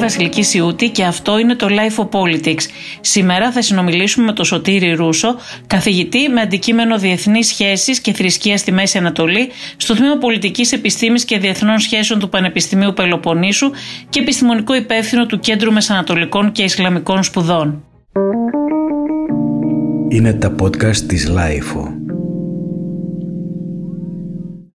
Βασιλική Σιούτη και αυτό είναι το Life of Politics. Σήμερα θα συνομιλήσουμε με τον Σωτήρη Ρούσο, καθηγητή με αντικείμενο Διεθνείς Σχέσεις και Θρησκεία στη Μέση Ανατολή, στο τμήμα Πολιτικής Επιστήμης και Διεθνών Σχέσεων του Πανεπιστημίου Πελοποννήσου και επιστημονικό υπεύθυνο του Κέντρου Μεσανατολικών και Ισλαμικών Σπουδών. Είναι τα podcast της Lifeo.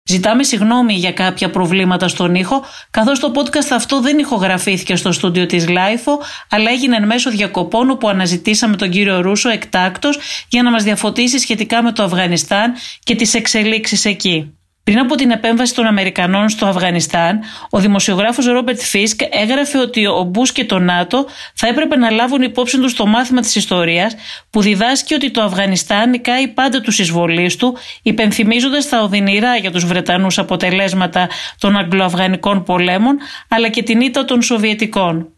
Ζητάμε συγγνώμη για κάποια προβλήματα στον ήχο, καθώς το podcast αυτό δεν ηχογραφήθηκε στο στούντιο της Lifeo, αλλά έγινε εν μέσω διακοπών όπου αναζητήσαμε τον κύριο Ρούσο εκτάκτος για να μας διαφωτίσει σχετικά με το Αφγανιστάν και τις εξελίξεις εκεί. Πριν από την επέμβαση των Αμερικανών στο Αφγανιστάν, ο δημοσιογράφος Ρόμπερτ Φίσκ έγραφε ότι ο Μπούς και το ΝΑΤΟ θα έπρεπε να λάβουν υπόψη τους το μάθημα της ιστορίας που διδάσκει ότι το Αφγανιστάν νικάει πάντα τους εισβολείς του, υπενθυμίζοντας τα οδυνηρά για τους Βρετανούς αποτελέσματα των Αγγλοαφγανικών πολέμων, αλλά και την ήττα των Σοβιετικών.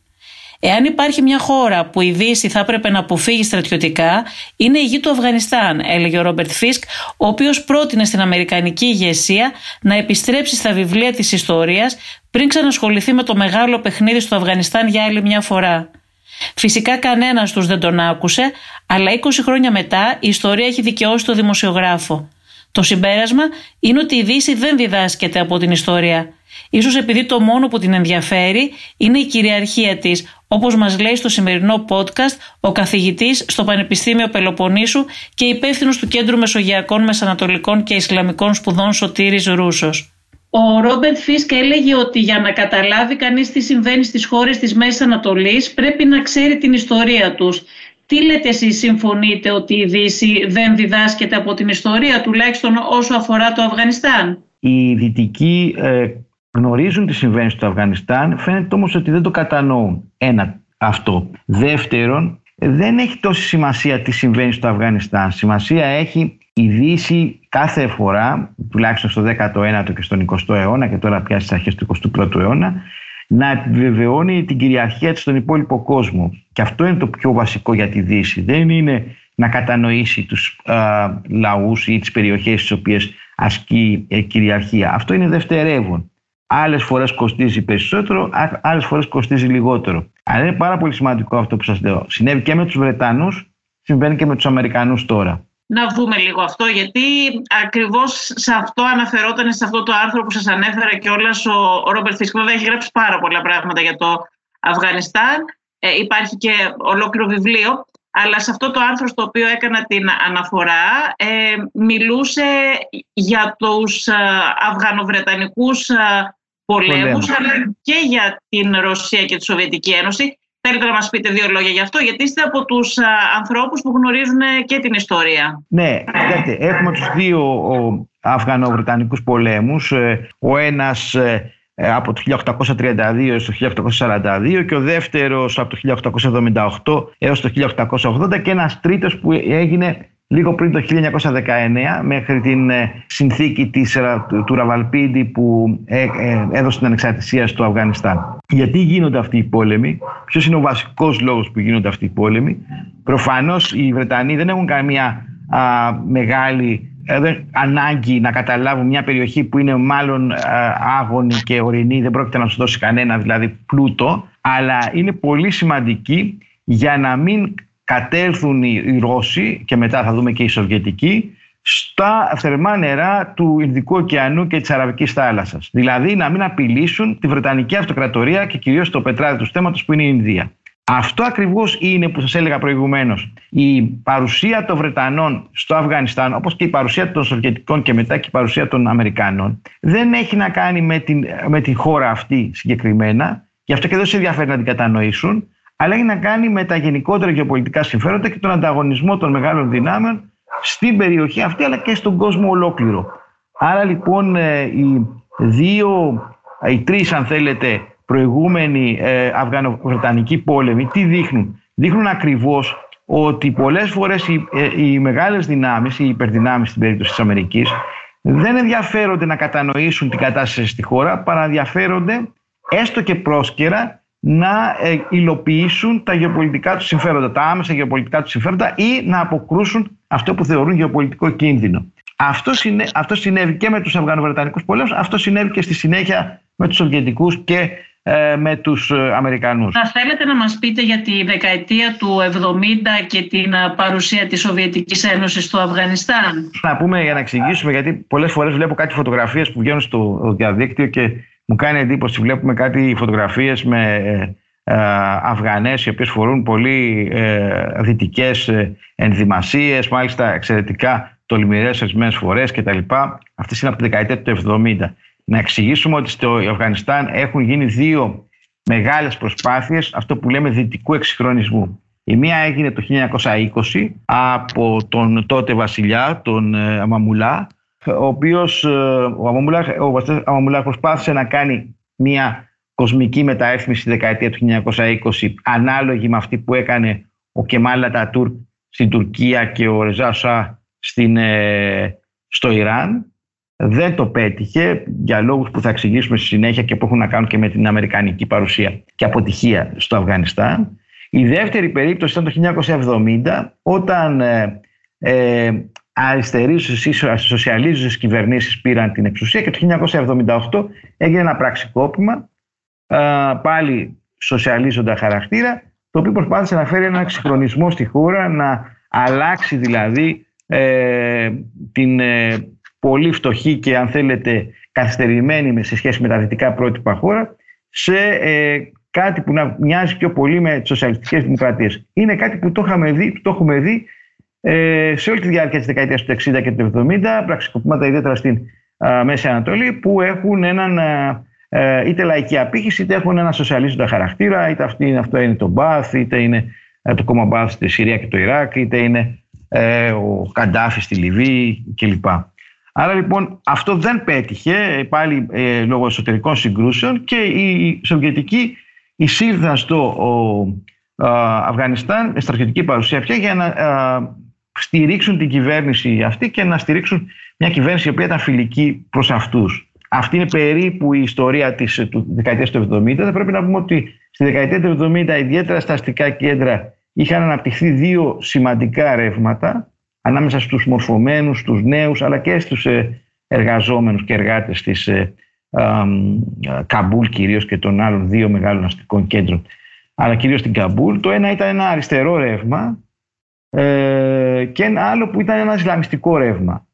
Εάν υπάρχει μια χώρα που η Δύση θα έπρεπε να αποφύγει στρατιωτικά, είναι η γη του Αφγανιστάν, έλεγε ο Ρόμπερτ Φίσκ, ο οποίος πρότεινε στην Αμερικανική ηγεσία να επιστρέψει στα βιβλία της ιστορίας πριν ξανασχοληθεί με το μεγάλο παιχνίδι στο Αφγανιστάν για άλλη μια φορά. Φυσικά κανένας τους δεν τον άκουσε, αλλά 20 χρόνια μετά η ιστορία έχει δικαιώσει το δημοσιογράφο. Το συμπέρασμα είναι ότι η Δύση δεν διδάσκεται από την ιστορία. Ίσως επειδή το μόνο που την ενδιαφέρει είναι η κυριαρχία της, όπως μας λέει στο σημερινό podcast ο καθηγητής στο Πανεπιστήμιο Πελοποννήσου και υπεύθυνος του Κέντρου Μεσογειακών Μεσανατολικών και Ισλαμικών Σπουδών Σωτήρης Ρούσος. Ο Ρόμπερτ Φίσκ έλεγε ότι για να καταλάβει κανείς τι συμβαίνει στις χώρες της Μέσης Ανατολής πρέπει να ξέρει την ιστορία τους. Τι λέτε εσείς, συμφωνείτε ότι η Δύση δεν διδάσκεται από την ιστορία, τουλάχιστον όσο αφορά το Αφγανιστάν; Οι δυτικοί ε, γνωρίζουν τι συμβαίνει στο Αφγανιστάν, φαίνεται όμως ότι δεν το κατανοούν. Ένα, αυτό. Δεύτερον, δεν έχει τόση σημασία τι συμβαίνει στο Αφγανιστάν. Σημασία έχει η Δύση κάθε φορά, τουλάχιστον στο 19ο και στον 20ο αιώνα και τώρα πια στις αρχές του 21ου αιώνα, να επιβεβαιώνει την κυριαρχία της στον υπόλοιπο κόσμο. Και αυτό είναι το πιο βασικό για τη Δύση. Δεν είναι να κατανοήσει τους α, λαούς ή τις περιοχές στις οποίες ασκεί ε, κυριαρχία. Αυτό είναι δευτερεύον. Άλλες φορές κοστίζει περισσότερο, άλλες φορές κοστίζει λιγότερο. Αλλά είναι πάρα πολύ σημαντικό αυτό που σας λέω. Συνέβη και με τους Βρετανούς, συμβαίνει και με τους Αμερικανούς τώρα. Να δούμε λίγο αυτό, γιατί ακριβώς σε αυτό αναφερόταν σε αυτό το άρθρο που σας ανέφερα και όλα ο Ρόμπερτ Φίσκ. Βέβαια έχει γράψει πάρα πολλά πράγματα για το Αφγανιστάν. Ε, υπάρχει και ολόκληρο βιβλίο. Αλλά σε αυτό το άρθρο στο οποίο έκανα την αναφορά ε, μιλούσε για τους ε, Αφγανοβρετανικούς ε, πολέμους αλλά και για την Ρωσία και τη Σοβιετική Ένωση. Θέλετε να μας πείτε δύο λόγια γι' αυτό, γιατί είστε από τους ανθρώπους που γνωρίζουν και την ιστορία. Ναι, δείτε, έχουμε τους δύο Αφγανοβρετανικούς πολέμους. Ο ένας ε, από το 1832 έως το 1842 και ο δεύτερος από το 1878 έως το 1880 και ένας τρίτος που έγινε λίγο πριν το 1919 μέχρι την ε, συνθήκη της, ε, του Ραβαλπίντη που έδωσε την ανεξαρτησία στο Αφγανιστάν. Γιατί γίνονται αυτοί οι πόλεμοι, ποιος είναι ο βασικός λόγος που γίνονται αυτοί οι πόλεμοι. Προφανώς οι Βρετανοί δεν έχουν καμία μεγάλη δεν ανάγκη να καταλάβουν μια περιοχή που είναι μάλλον ε, άγωνη και ορεινή, δεν πρόκειται να σου δώσει κανένα δηλαδή πλούτο, αλλά είναι πολύ σημαντική για να μην κατέλθουν οι Ρώσοι και μετά θα δούμε και οι Σοβιετικοί στα θερμά νερά του Ινδικού ωκεανού και της Αραβικής θάλασσας. Δηλαδή να μην απειλήσουν τη Βρετανική Αυτοκρατορία και κυρίως το πετράδι του στέματος που είναι η Ινδία. Αυτό ακριβώς είναι που σας έλεγα προηγουμένως. Η παρουσία των Βρετανών στο Αφγανιστάν, όπως και η παρουσία των Σοβιετικών και μετά και η παρουσία των Αμερικάνων, δεν έχει να κάνει με την, με την χώρα αυτή συγκεκριμένα, γι' αυτό και δεν σε ενδιαφέρει να την κατανοήσουν, αλλά έχει να κάνει με τα γενικότερα γεωπολιτικά συμφέροντα και τον ανταγωνισμό των μεγάλων δυνάμεων στην περιοχή αυτή, αλλά και στον κόσμο ολόκληρο. Άρα λοιπόν ε, οι δύο, οι τρεις αν θέλετε, προηγούμενοι ε, Αφγανοβρετανικοί πόλεμοι τι δείχνουν; Δείχνουν ακριβώς ότι πολλές φορές οι, ε, οι μεγάλες δυνάμεις, οι υπερδυνάμεις στην περίπτωση της Αμερικής δεν ενδιαφέρονται να κατανοήσουν την κατάσταση στη χώρα, παρά ενδιαφέρονται έστω και πρόσκαιρα να ε, υλοποιήσουν τα γεωπολιτικά τους συμφέροντα, τα άμεσα γεωπολιτικά τους συμφέροντα ή να αποκρούσουν αυτό που θεωρούν γεωπολιτικό κίνδυνο. Αυτό, αυτό συνέβη και με τους Αφγανοβρετανικούς πολέμους, αυτό συνέβη και στη συνέχεια με τους Σοβιετικούς και ε, με τους ε, Αμερικανούς. Θα θέλετε να μας πείτε για τη δεκαετία του 70 και την ε, παρουσία της Σοβιετικής Ένωσης στο Αφγανιστάν; Να πούμε για να εξηγήσουμε γιατί πολλές φορές βλέπω κάτι φωτογραφίες που βγαίνουν στο διαδίκτυο και μου κάνει εντύπωση. Βλέπουμε κάτι φωτογραφίες με Αφγανές οι οποίες φορούν πολύ δυτικές ενδυμασίες, μάλιστα εξαιρετικά τολμηρές ορισμένε φορές κτλ. Αυτές είναι από τη δεκαετία του 70 να εξηγήσουμε ότι στο Αφγανιστάν έχουν γίνει δύο μεγάλες προσπάθειες, αυτό που λέμε δυτικού εξυγχρονισμού. Η μία έγινε το 1920 από τον τότε βασιλιά, τον ε, Αμαμουλά, ο οποίος ε, ο Αμαμουλά, ο Αμαμουλά προσπάθησε να κάνει μια κοσμική μεταρρύθμιση στη δεκαετία του 1920 ανάλογη με αυτή που έκανε ο Κεμάλ Τουρκ στην Τουρκία και ο Ρεζά στην, ε, στο Ιράν δεν το πέτυχε για λόγους που θα εξηγήσουμε στη συνέχεια και που έχουν να κάνουν και με την αμερικανική παρουσία και αποτυχία στο Αφγανιστάν. Η δεύτερη περίπτωση ήταν το 1970 όταν ε, ε, αριστεροί σοσιαλίζουσες κυβερνήσεις πήραν την εξουσία και το 1978 έγινε ένα πραξικόπημα ε, πάλι σοσιαλίζοντα χαρακτήρα το οποίο προσπάθησε να φέρει ένα εξυγχρονισμό στη χώρα να αλλάξει δηλαδή ε, την ε, πολύ φτωχή και αν θέλετε καθυστερημένη σε σχέση με τα δυτικά πρότυπα χώρα σε ε, κάτι που να μοιάζει πιο πολύ με τις σοσιαλιστικές δημοκρατίες. Είναι κάτι που το, είχαμε δει, το έχουμε δει ε, σε όλη τη διάρκεια της δεκαετίας του 60 και του 70, πραξικοπήματα ιδιαίτερα στην Μέση Ανατολή, που έχουν έναν ε, είτε λαϊκή απήχηση, είτε έχουν ένα σοσιαλίζοντα χαρακτήρα, είτε αυτή, αυτό είναι το Μπάθ, είτε είναι το κόμμα Μπάθ στη Συρία και το Ιράκ, είτε είναι ο Καντάφη στη Λιβύη κλπ. Άρα λοιπόν αυτό δεν πέτυχε πάλι ε, λόγω εσωτερικών συγκρούσεων και οι Σοβιετικοί εισήλθαν στο ο, Αφγανιστάν με στρατιωτική παρουσία πια για να στηρίξουν την κυβέρνηση αυτή και να στηρίξουν μια κυβέρνηση η οποία ήταν φιλική προς αυτούς. Αυτή είναι περίπου η ιστορία της του δεκαετίας του 70. Θα πρέπει να πούμε ότι στη δεκαετία του 70 ιδιαίτερα στα αστικά κέντρα είχαν αναπτυχθεί δύο σημαντικά ρεύματα ανάμεσα στους μορφωμένους, στους νέους, αλλά και στους ε, εργαζόμενους και εργάτες της ε, Καμπούλ κυρίως και των άλλων δύο μεγάλων αστικών κέντρων, αλλά κυρίως στην Καμπούλ. Το ένα ήταν ένα αριστερό ρεύμα ε, και ένα άλλο που ήταν ένα ισλαμιστικό ρεύμα.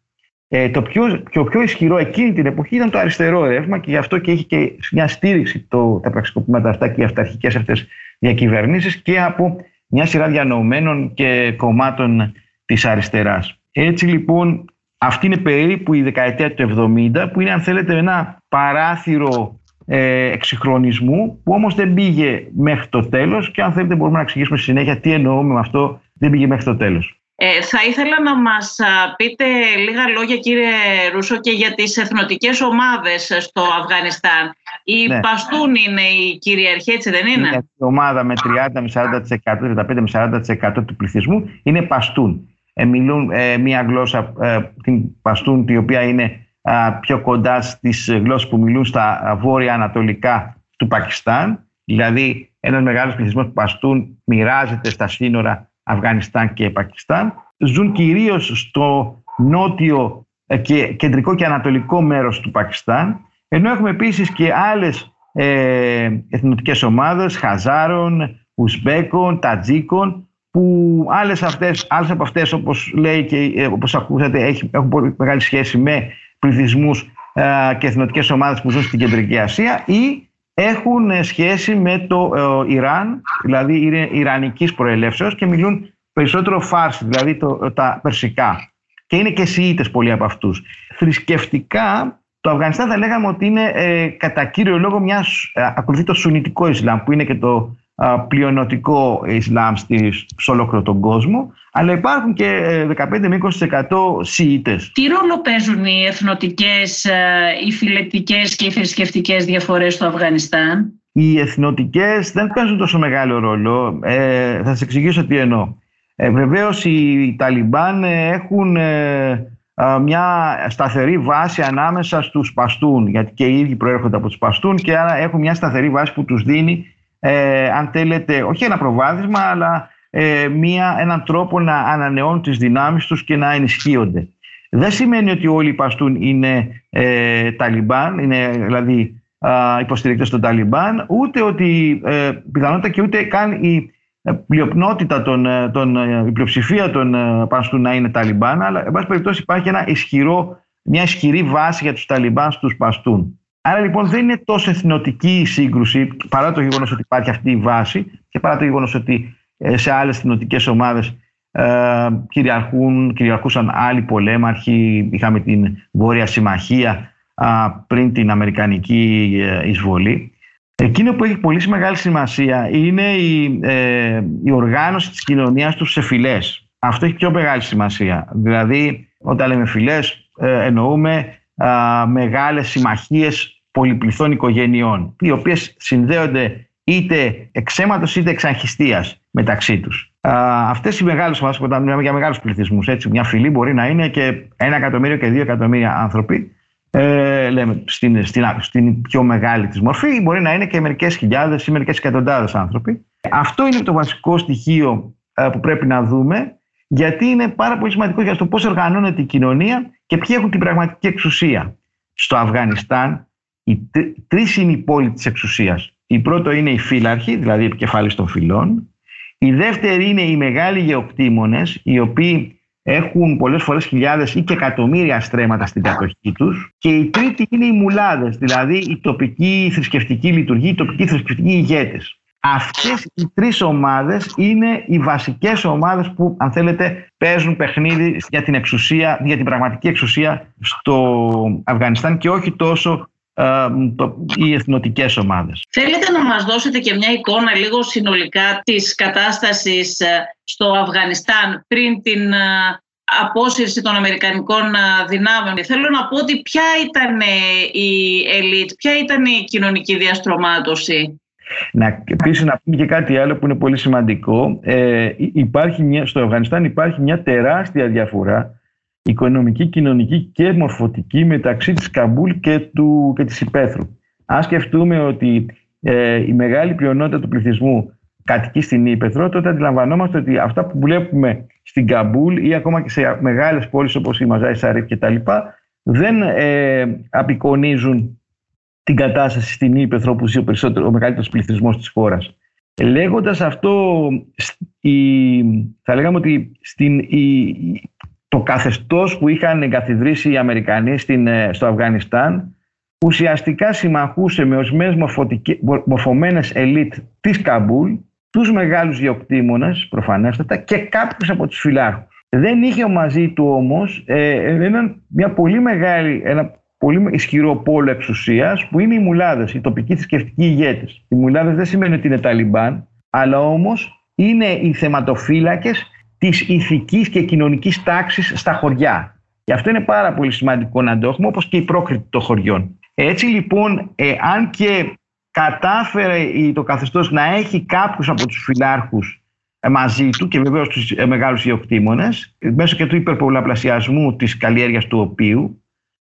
το πιο, πιο, πιο ισχυρό εκείνη την εποχή ήταν το αριστερό ρεύμα και γι' αυτό και έχει και μια στήριξη το, τα πραξικοπήματα αυτά και οι αυταρχικές αυτές διακυβερνήσεις και από μια σειρά διανοωμένων και κομμάτων της αριστεράς. Έτσι λοιπόν αυτή είναι περίπου η δεκαετία του 70 που είναι αν θέλετε ένα παράθυρο ε, εξυγχρονισμού που όμως δεν πήγε μέχρι το τέλος και αν θέλετε μπορούμε να εξηγήσουμε στη συνέχεια τι εννοούμε με αυτό δεν πήγε μέχρι το τέλος. Ε, θα ήθελα να μας πείτε λίγα λόγια κύριε Ρούσο και για τις εθνοτικές ομάδες στο Αφγανιστάν. Η ναι. Παστούν είναι η κυριαρχία, έτσι δεν είναι; Η ομάδα με 30 με 40%, 35 με 40% του πληθυσμού είναι Παστούν. Ε, μιλούν ε, μια γλώσσα, ε, την Παστούν, η οποία είναι πιο κοντά στις γλώσσες που μιλούν στα βόρεια ανατολικά του Πακιστάν. Δηλαδή, ένας μεγάλος πληθυσμός που Παστούν μοιράζεται στα σύνορα Αφγανιστάν και Πακιστάν. Ζουν κυρίως στο νότιο και κεντρικό και ανατολικό μέρος του Πακιστάν. Ενώ έχουμε επίσης και άλλες ε, εθνοτικές ομάδες, Χαζάρων, Ουσμπέκων, Τατζίκων, που άλλες, αυτές, άλλες από αυτές όπως λέει και ε, όπως ακούσατε έχουν πολύ μεγάλη σχέση με πληθυσμούς ε, και εθνοτικές ομάδες που ζουν στην Κεντρική Ασία ή έχουν ε, σχέση με το Ιράν, δηλαδή είναι Ιρανικής προελεύσεως και μιλούν περισσότερο φάρση, δηλαδή το, τα περσικά. Και είναι και Σιήτες πολλοί από αυτούς. Θρησκευτικά το Αφγανιστάν θα λέγαμε ότι είναι κατά κύριο λόγο μιας, ακολουθεί το Σουνιτικό Ισλάμ που είναι και το πλειονοτικό Ισλάμ σε ολόκληρο τον κόσμο, αλλά υπάρχουν και 15 ε, με 20% Σιήτες. Τι ρόλο παίζουν οι εθνοτικές, ε, οι φιλετικές και οι θρησκευτικές διαφορές στο Αφγανιστάν; Οι εθνοτικές δεν παίζουν τόσο μεγάλο ρόλο. Ε, θα σας εξηγήσω τι εννοώ. Ε, βεβαίως οι Ταλιμπάν έχουν μια σταθερή βάση ανάμεσα στους Παστούν, γιατί και οι ίδιοι προέρχονται από τους Παστούν και άρα έχουν μια σταθερή βάση που τους δίνει ε, αν θέλετε, όχι ένα προβάδισμα, αλλά ε, μία, έναν τρόπο να ανανεώνουν τις δυνάμεις τους και να ενισχύονται. Δεν σημαίνει ότι όλοι οι Παστούν είναι ε, Ταλιμπάν, είναι δηλαδή υποστηρικτές των Ταλιμπάν, ούτε ότι ε, πιθανότητα και ούτε καν η ε, πλειονότητα, των, ε, των, η πλειοψηφία των Παστούν να είναι Ταλιμπάν, αλλά εν πάση περιπτώσει υπάρχει ένα ισχυρό, μια ισχυρή βάση για τους Ταλιμπάν στους Παστούν. Άρα λοιπόν δεν είναι τόσο εθνοτική η σύγκρουση, παρά το γεγονός ότι υπάρχει αυτή η βάση και παρά το γεγονός ότι σε άλλες εθνοτικές ομάδες ε, κυριαρχούν, κυριαρχούσαν άλλοι πολέμαρχοι. Είχαμε την Βόρεια Συμμαχία πριν την Αμερικανική ε, εισβολή. Εκείνο που έχει πολύ μεγάλη σημασία είναι η, ε, η οργάνωση της κοινωνίας τους σε φυλές. Αυτό έχει πιο μεγάλη σημασία. Δηλαδή, όταν λέμε φυλές, ε, εννοούμε α, μεγάλες συμμαχίες πολυπληθών οικογενειών, οι οποίες συνδέονται είτε εξαίματος είτε εξαγχιστίας μεταξύ τους. Αυτές οι μεγάλες ομάδες, όταν μιλάμε για μεγάλους πληθυσμούς, έτσι, μια φυλή μπορεί να είναι και ένα εκατομμύριο και δύο εκατομμύρια άνθρωποι, ε, λέμε, στην, στην, στην πιο μεγάλη της μορφή, μπορεί να είναι και μερικές χιλιάδες ή μερικές εκατοντάδες άνθρωποι. Αυτό είναι το βασικό στοιχείο ε, που πρέπει να δούμε, γιατί είναι πάρα πολύ σημαντικό για το πώς οργανώνεται η κοινωνία και ποιοι έχουν την πραγματική εξουσία. Στο Αφγανιστάν, οι τρεις είναι οι πόλοι της εξουσίας. Η πρώτο είναι οι φύλαρχοι, δηλαδή οι επικεφάλεις των φυλών. Η δεύτερη είναι οι μεγάλοι γεωκτήμονες, οι οποίοι έχουν πολλές φορές χιλιάδες ή και εκατομμύρια στρέμματα στην κατοχή τους. Και η τρίτη είναι οι μουλάδες, δηλαδή η τοπική θρησκευτική λειτουργία, οι τοπικοί θρησκευτικοί ηγέτες. Αυτές οι τρεις ομάδες είναι οι βασικές ομάδες που, αν θέλετε, παίζουν παιχνίδι για την εξουσία, για την πραγματική εξουσία στο Αφγανιστάν και όχι τόσο ε, οι εθνοτικές ομάδες. Θέλετε να μας δώσετε και μια εικόνα λίγο συνολικά της κατάστασης ε, στο Αφγανιστάν πριν την ε, απόσυρση των Αμερικανικών δυνάμεων; Θέλω να πω ότι ποια ήταν η ελίτ, ποια ήταν η κοινωνική διαστρωμάτωση; Να, επίσης να πούμε και κάτι άλλο που είναι πολύ σημαντικό. Ε, υπάρχει μια, στο Αφγανιστάν υπάρχει μια τεράστια διαφορά οικονομική, κοινωνική και μορφωτική μεταξύ της Καμπούλ και, του, και της Υπαίθρου. Αν σκεφτούμε ότι ε, η μεγάλη πλειονότητα του πληθυσμού κατοικεί στην Ύπαιθρο, τότε αντιλαμβανόμαστε ότι αυτά που βλέπουμε στην Καμπούλ ή ακόμα και σε μεγάλες πόλεις όπως η Μαζάρ-ι Σαρίφ και τα λοιπά, δεν ε, απεικονίζουν την κατάσταση στην Ύπαιθρο που ζει ο, περισσότερο, ο μεγαλύτερος πληθυσμός της χώρας. Λέγοντας αυτό, η, θα λέγαμε ότι στην, η, το καθεστώς που είχαν εγκαθιδρύσει οι Αμερικανοί στην, ε, στο Αφγανιστάν ουσιαστικά συμμαχούσε με ορισμένες μορφωμένες ελίτ της Καμπούλ τους μεγάλους γεωκτήμονες προφανέστατα και κάποιους από τους φυλάρχους. Δεν είχε μαζί του όμως ε, μια πολύ μεγάλη, ένα πολύ ισχυρό πόλο εξουσίας που είναι οι μουλάδες, οι τοπικοί θρησκευτικοί ηγέτες. Οι μουλάδες δεν σημαίνει ότι είναι Ταλιμπάν, αλλά όμως είναι οι θεματοφύλακες της ηθικής και κοινωνικής τάξης στα χωριά. Και αυτό είναι πάρα πολύ σημαντικό να το έχουμε, όπως και η πρόκριτη των χωριών. Έτσι λοιπόν, ε, αν και κατάφερε το καθεστώς να έχει κάποιους από τους φυλάρχους ε, μαζί του και βεβαίως τους ε, μεγάλους ιοκτήμονες, μέσω και του υπερπολαπλασιασμού της καλλιέργειας του οποίου,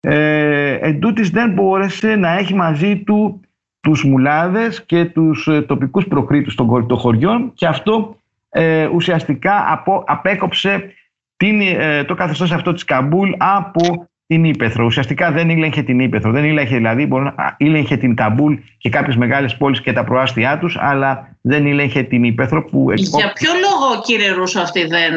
ε, εν δεν μπόρεσε να έχει μαζί του τους μουλάδες και τους ε, τοπικούς προκρίτους των χωριών και αυτό ε, ουσιαστικά απο, απέκοψε την, ε, το καθεστώς αυτό της Καμπούλ από την Ύπαιθρο. Ουσιαστικά δεν ήλεγχε την Ύπαιθρο. Δεν ήλεγχε δηλαδή, μπορεί να ήλεγχε την Καμπούλ και κάποιες μεγάλες πόλεις και τα προάστια τους, αλλά δεν ήλεγχε την Ύπαιθρο που... Για ποιο λόγο κύριε Ρούσσο αυτοί δεν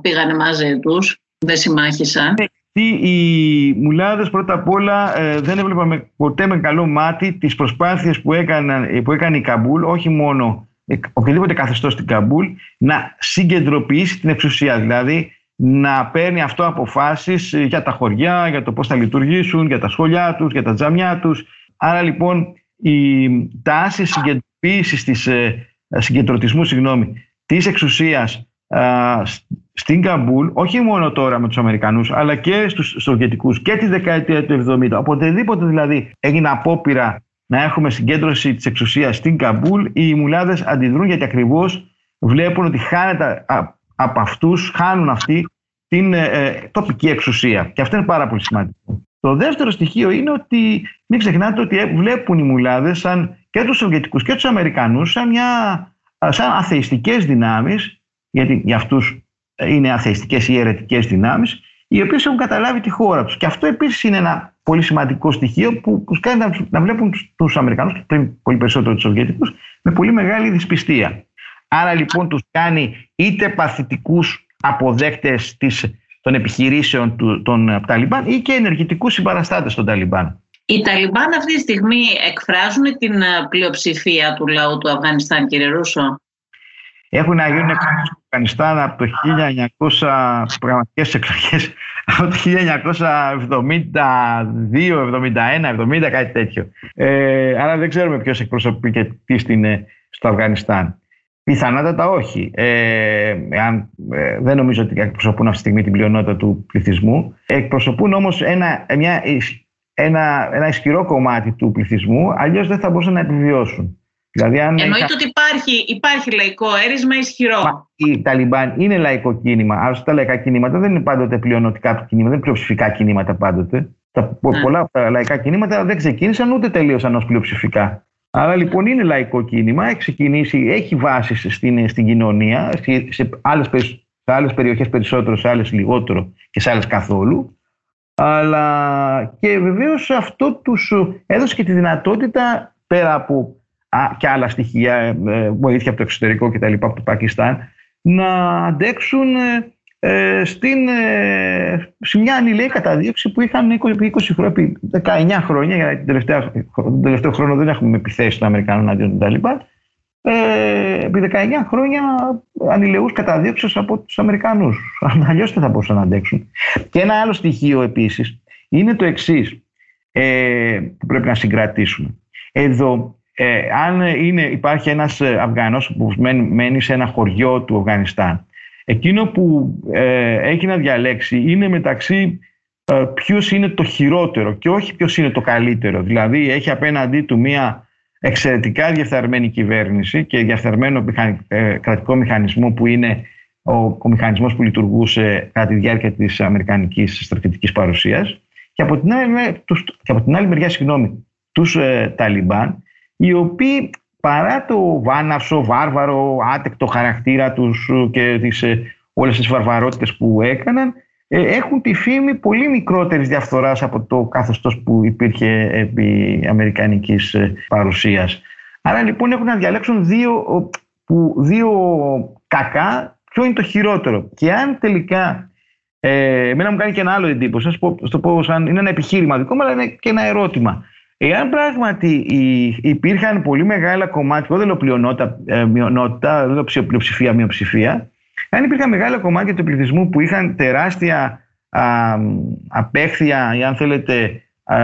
πήγανε μαζί τους, δεν συμμάχησαν; Ναι, οι μουλάδες πρώτα απ' όλα ε, δεν έβλεπαν ποτέ με καλό μάτι τις προσπάθειες που, έκαναν, που έκανε η Καμπούλ, όχι μόνο οποιοδήποτε καθεστώς στην Καμπούλ να συγκεντροποιήσει την εξουσία. Δηλαδή να παίρνει αυτό αποφάσεις για τα χωριά, για το πώς θα λειτουργήσουν, για τα σχολειά τους, για τα τζαμιά τους. Άρα λοιπόν η τάση συγκεντροποίησης της, ε, συγκεντρωτισμού συγγνώμη, της εξουσίας στην Καμπούλ, όχι μόνο τώρα με τους Αμερικανούς, αλλά και στους Σοβιετικούς και τη δεκαετία του 70. Οποτεδήποτε δηλαδή έγινε απόπειρα να έχουμε συγκέντρωση της εξουσίας στην Καμπούλ, οι μουλάδες αντιδρούν γιατί ακριβώς βλέπουν ότι χάνεται από αυτούς, χάνουν αυτοί την ε, ε, τοπική εξουσία. Και αυτό είναι πάρα πολύ σημαντικό. Το δεύτερο στοιχείο είναι ότι μην ξεχνάτε ότι βλέπουν οι μουλάδες σαν και τους Σοβιετικούς και τους Αμερικανούς σαν, μια, σαν αθεϊστικές δυνάμεις, γιατί για αυτούς είναι αθεϊστικές ή αιρετικές δυνάμεις, οι οποίες έχουν καταλάβει τη χώρα τους. Και αυτό επίσης είναι ένα πολύ σημαντικό στοιχείο που του κάνει να, να βλέπουν τους Αμερικανούς, πριν πολύ περισσότερο τους Σοβιετικούς, με πολύ μεγάλη δυσπιστία. Άρα λοιπόν τους κάνει είτε παθητικούς αποδέκτες των επιχειρήσεων του, των Ταλιμπάν ή και ενεργητικούς συμπαραστάτες των Ταλιμπάν. Οι Ταλιμπάν αυτή τη στιγμή εκφράζουν την ε, πλειοψηφία του λαού του Αφγανιστάν, κύριε Ρούσο. Έχουν να γίνουν εκλογές στο Αφγανιστάν από το 1900, πραγματικές εκλογές, από το 1972, 71, 70, κάτι τέτοιο. Ε, άρα δεν ξέρουμε ποιος εκπροσωπεί και τι στην, στο Αφγανιστάν. Πιθανότατα όχι. Ε, αν, ε, δεν νομίζω ότι εκπροσωπούν αυτή τη στιγμή την πλειονότητα του πληθυσμού. Εκπροσωπούν όμως ένα, μια, ένα, ένα ισχυρό κομμάτι του πληθυσμού, αλλιώς δεν θα μπορούσαν να επιβιώσουν. Δηλαδή, αν Εννοείται ότι υπάρχει, υπάρχει λαϊκό έρισμα ισχυρό. Η Ταλιμπάν είναι λαϊκό κίνημα. Άρα τα λαϊκά κινήματα δεν είναι πάντοτε πλειονοτικά του κινήματα, δεν είναι πλειοψηφικά κινήματα πάντοτε. Τα, ναι. Πολλά από τα λαϊκά κινήματα δεν ξεκίνησαν ούτε τελείωσαν ως πλειοψηφικά. Άρα λοιπόν είναι λαϊκό κίνημα, έχει ξεκινήσει, έχει βάσει στην, στην κοινωνία, σε άλλες σε άλλες περιοχές περισσότερο, σε άλλες λιγότερο και σε άλλες καθόλου. Αλλά και βεβαίως αυτό τους έδωσε και τη δυνατότητα πέρα από και άλλα στοιχεία, ε, ε, βοήθεια από το εξωτερικό και τα λοιπά από το Πακιστάν, να αντέξουν ε, στην, σε μια ανηλαίη καταδίωξη που είχαν 20, 20 χρόνια, 19 χρόνια, γιατί τον τελευταίο χρόνο δεν έχουμε επιθέσεις των Αμερικανών αντίον των Ταλιμπάν, επί 19 χρόνια ανηλαιούς καταδίωξης από τους Αμερικανούς. Αλλιώς δεν θα μπορούσαν να αντέξουν. Και ένα άλλο στοιχείο επίσης είναι το εξής ε, που πρέπει να συγκρατήσουμε. Εδώ ε, αν είναι, υπάρχει ένας ε, Αφγανός που μένει σε ένα χωριό του Αφγανιστάν, εκείνο που ε, έχει να διαλέξει είναι μεταξύ ε, ποιος είναι το χειρότερο και όχι ποιος είναι το καλύτερο. Δηλαδή έχει απέναντί του μία εξαιρετικά διαφθαρμένη κυβέρνηση και διαφθαρμένο ε, κρατικό μηχανισμό που είναι ο, ο μηχανισμός που λειτουργούσε κατά τη διάρκεια της αμερικανικής στρατιωτικής παρουσίας και από την άλλη, τους, και από την άλλη μεριά, συγγνώμη, τους ε, Ταλιμπάν οι οποίοι παρά το βάναυσο, βάρβαρο, άτεκτο χαρακτήρα τους και τις, ε, όλες τις βαρβαρότητες που έκαναν, ε, έχουν τη φήμη πολύ μικρότερης διαφθοράς από το καθεστώς που υπήρχε επί αμερικανικής ε, παρουσίας. Άρα λοιπόν έχουν να διαλέξουν δύο, που, δύο κακά, ποιο είναι το χειρότερο. Και αν τελικά ε, εμένα μου κάνει και ένα άλλο εντύπωση. Θα πω, το πω σαν είναι ένα επιχείρημα δικό μου, αλλά είναι και ένα ερώτημα. Εάν πράγματι υπήρχαν πολύ μεγάλα κομμάτια, εγώ δεν λέω πλειονότητα, ε, μειονότητα, δεν λέω πλειοψηφία, μειοψηφία, αν υπήρχαν μεγάλα κομμάτια του πληθυσμού που είχαν τεράστια α, απέχθεια ή αν θέλετε α,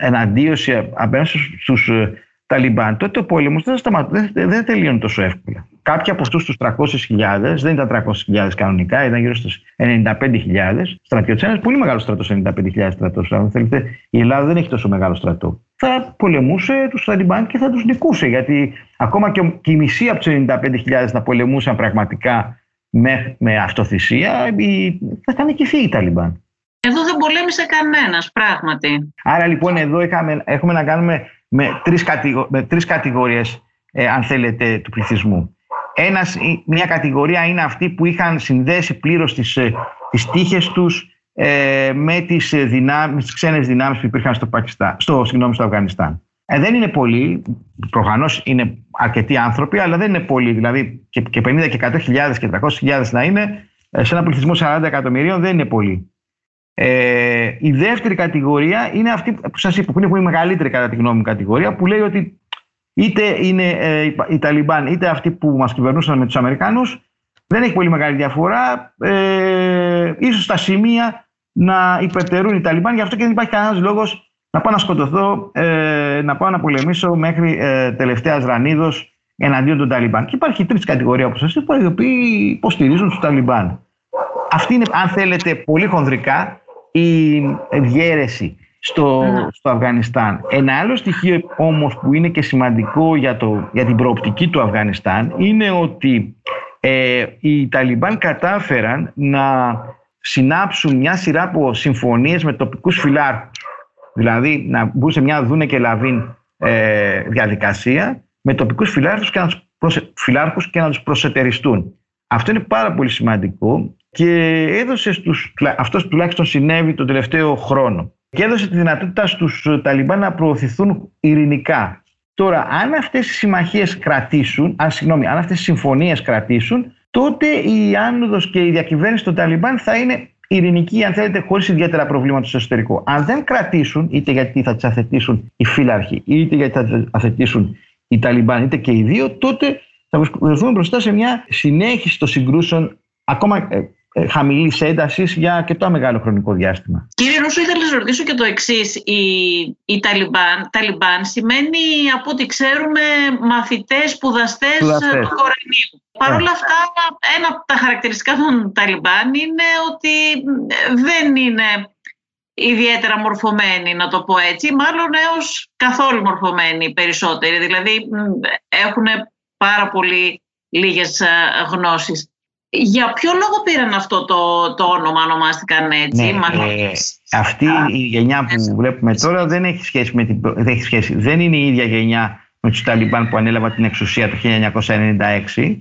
εναντίωση απέναντι στους ε, Ταλιμπάν, τότε ο πόλεμος δεν, δεν, δεν τελείωνε τόσο εύκολα. Κάποιοι από αυτούς τους 300.000, δεν ήταν 300.000 κανονικά, ήταν γύρω στους 95.000 στρατιώτες. Ένας πολύ μεγάλος στρατός, 95.000 στρατός. Αν θέλετε, η Ελλάδα δεν έχει τόσο μεγάλο στρατό. Θα πολεμούσε τους Ταλιμπάν και θα τους νικούσε. Γιατί ακόμα και, η μισή από τους 95.000 να πολεμούσαν πραγματικά με, με αυτοθυσία, θα ήταν νικηθεί οι Ταλιμπάν. Εδώ δεν πολέμησε κανένας, πράγματι. Άρα λοιπόν εδώ είχαμε, έχουμε να κάνουμε με τρεις, κατηγο, με τρεις κατηγορίες, ε, αν θέλετε, του πληθυσμού. Ένας, μια κατηγορία είναι αυτοί που είχαν συνδέσει πλήρως τις, ε, τις τύχες τους ε, με τις, ε, δυνάμεις, τις ξένες δυνάμεις που υπήρχαν στο, Πακιστάν, στο, συγγνώμη, στο Αφγανιστάν. Ε, δεν είναι πολλοί, προφανώς είναι αρκετοί άνθρωποι, αλλά δεν είναι πολλοί. Δηλαδή και, και 50 και 100 χιλιάδες και 300 να είναι, σε ένα πληθυσμό 40 εκατομμυρίων δεν είναι πολλοί. Ε, η δεύτερη κατηγορία είναι αυτή που σας είπα, που είναι πολύ μεγαλύτερη κατά τη γνώμη μου κατηγορία, που λέει ότι είτε είναι ε, οι Ταλιμπάν είτε αυτοί που μας κυβερνούσαν με τους Αμερικάνους, δεν έχει πολύ μεγάλη διαφορά. Ε, ίσως στα σημεία να υπερτερούν οι Ταλιμπάν, γι' αυτό και δεν υπάρχει κανένας λόγος να πάω να σκοτωθώ, ε, να πάω να πολεμήσω μέχρι ε, τελευταίας ρανίδος εναντίον των Ταλιμπάν. Και υπάρχει τρίτη κατηγορία, όπως σας είπα, οι οποίοι υποστηρίζουν τους Ταλιμπάν. Αυτή είναι, αν θέλετε, πολύ χονδρικά η διέρεση στο, ναι. στο Αφγανιστάν. Ένα άλλο στοιχείο όμως που είναι και σημαντικό για, το, για την προοπτική του Αφγανιστάν είναι ότι ε, οι Ταλιμπάν κατάφεραν να συνάψουν μια σειρά από συμφωνίες με τοπικούς φυλάρχους. Δηλαδή να μπουν σε μια δούνε και λαβίν ε, διαδικασία με τοπικούς φυλάρχους και να τους, προσε, φυλάρχους και να τους προσετεριστούν. Αυτό είναι πάρα πολύ σημαντικό και έδωσε στους, αυτός τουλάχιστον συνέβη τον τελευταίο χρόνο. και έδωσε τη δυνατότητα στους Ταλιμπάν να προωθηθούν ειρηνικά. Τώρα, αν αυτές οι συμμαχίες κρατήσουν, αν, συγγνώμη, αν αυτές οι συμφωνίες κρατήσουν, τότε η άνοδος και η διακυβέρνηση των Ταλιμπάν θα είναι ειρηνική, αν θέλετε, χωρίς ιδιαίτερα προβλήματα στο εσωτερικό. Αν δεν κρατήσουν, είτε γιατί θα τις αθετήσουν οι φύλαρχοι, είτε γιατί θα τις αθετήσουν οι Ταλιμπάν, είτε και οι δύο, τότε θα βρεθούμε μπροστά σε μια συνέχιση των συγκρούσεων ακόμα ε, ε, χαμηλής έντασης για αρκετό μεγάλο χρονικό διάστημα. Κύριε Ρούσο, ήθελα να σας ρωτήσω και το εξής. Η, η Ταλιμπάν, Ταλιμπάν σημαίνει, από ό,τι ξέρουμε, μαθητές, σπουδαστές του Κορανίου. Παρ' όλα αυτά, ένα από τα χαρακτηριστικά των Ταλιμπάν είναι ότι δεν είναι ιδιαίτερα μορφωμένοι, να το πω έτσι, μάλλον έως καθόλου μορφωμένοι περισσότεροι. Δηλαδή, έχουν πάρα πολύ λίγες γνώσεις. Για ποιο λόγο πήραν αυτό το, το όνομα, ονομάστηκαν έτσι. Ναι, ε, αυτή η γενιά που βλέπουμε τώρα δεν έχει σχέση με την, δεν, έχει σχέση, δεν είναι η ίδια γενιά με τους Ταλιμπάν που ανέλαβαν την εξουσία το 1996.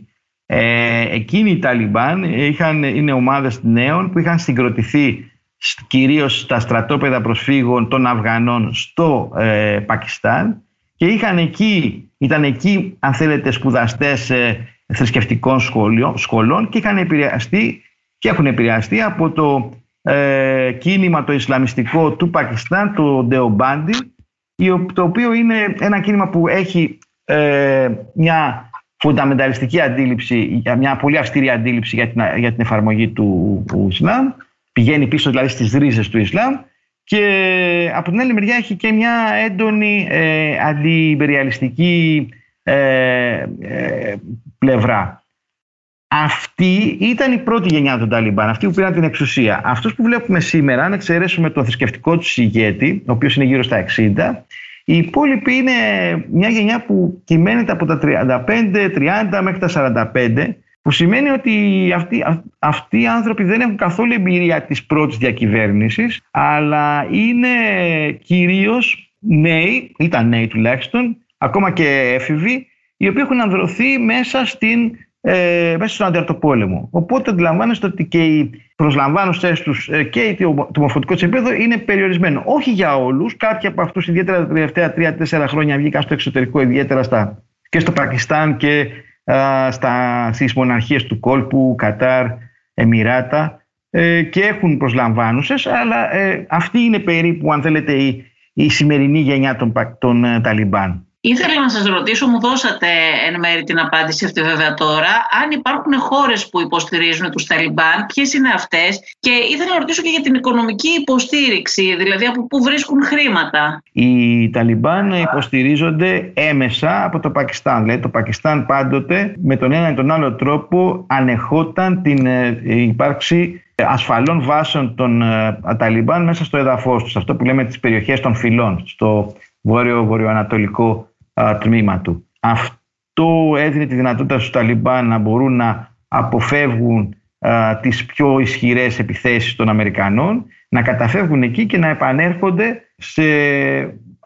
Ε, εκείνοι οι Ταλιμπάν είχαν, είναι ομάδες νέων που είχαν συγκροτηθεί κυρίως στα στρατόπεδα προσφύγων των Αφγανών στο ε, Πακιστάν και είχαν εκεί, ήταν εκεί αν θέλετε σπουδαστές ε, θρησκευτικών σχολών και είχαν επηρεαστεί και έχουν επηρεαστεί από το ε, κίνημα το Ισλαμιστικό του Πακιστάν, το Ντεομπάντι, το οποίο είναι ένα κίνημα που έχει ε, μια φονταμενταλιστική αντίληψη, μια πολύ αυστηρή αντίληψη για την, για την εφαρμογή του, του Ισλάμ. Πηγαίνει πίσω δηλαδή στις ρίζες του Ισλάμ και από την άλλη μεριά έχει και μια έντονη ε, αντιπεριαλιστική ε, ε, πλευρά. Αυτή ήταν η πρώτη γενιά των Ταλιμπάν, αυτοί που πήραν την εξουσία. Αυτούς που βλέπουμε σήμερα, αν εξαιρέσουμε τον θρησκευτικό τους ηγέτη, ο οποίος είναι γύρω στα 60, η υπόλοιπη είναι μια γενιά που κυμαίνεται από τα 35, 30 μέχρι τα 45, που σημαίνει ότι αυτοί, αυτοί οι άνθρωποι δεν έχουν καθόλου εμπειρία της πρώτης διακυβέρνησης, αλλά είναι κυρίως νέοι, ήταν νέοι τουλάχιστον, ακόμα και έφηβοι, οι οποίοι έχουν ανδρωθεί μέσα, στην, ε, μέσα στον αντιαρτοπόλεμο. Οπότε αντιλαμβάνεστε ότι και οι προσλαμβάνουσε τους ε, και το, το μορφωτικό του επίπεδο είναι περιορισμένο. Όχι για όλους. Κάποιοι από αυτούς, ιδιαίτερα τα τελευταία τρία-τέσσερα χρόνια, βγήκαν στο εξωτερικό, ιδιαίτερα στα, και στο Πακιστάν και α, στα, στις μοναρχίες του κόλπου, Κατάρ, Εμμυράτα ε, και έχουν προσλαμβάνουσες, αλλά ε, αυτή είναι περίπου, αν θέλετε, η, η σημερινή γενιά των, των ε, Ταλιμπάν. Ήθελα να σας ρωτήσω, μου δώσατε εν μέρη την απάντηση αυτή βέβαια τώρα, αν υπάρχουν χώρες που υποστηρίζουν τους Ταλιμπάν, ποιες είναι αυτές και ήθελα να ρωτήσω και για την οικονομική υποστήριξη, δηλαδή από πού βρίσκουν χρήματα. Οι Ταλιμπάν υποστηρίζονται έμεσα από το Πακιστάν. Δηλαδή το Πακιστάν πάντοτε με τον ένα ή τον άλλο τρόπο ανεχόταν την ε, ύπαρξη ασφαλών βάσεων των ε, Ταλιμπάν μέσα στο έδαφος τους. Αυτό που λέμε τις περιοχές των φυλών, στο βόρειο-βορειοανατολικό τμήμα του. Αυτό έδινε τη δυνατότητα στους Ταλιμπάν να μπορούν να αποφεύγουν α, τις πιο ισχυρές επιθέσεις των Αμερικανών, να καταφεύγουν εκεί και να επανέρχονται σε,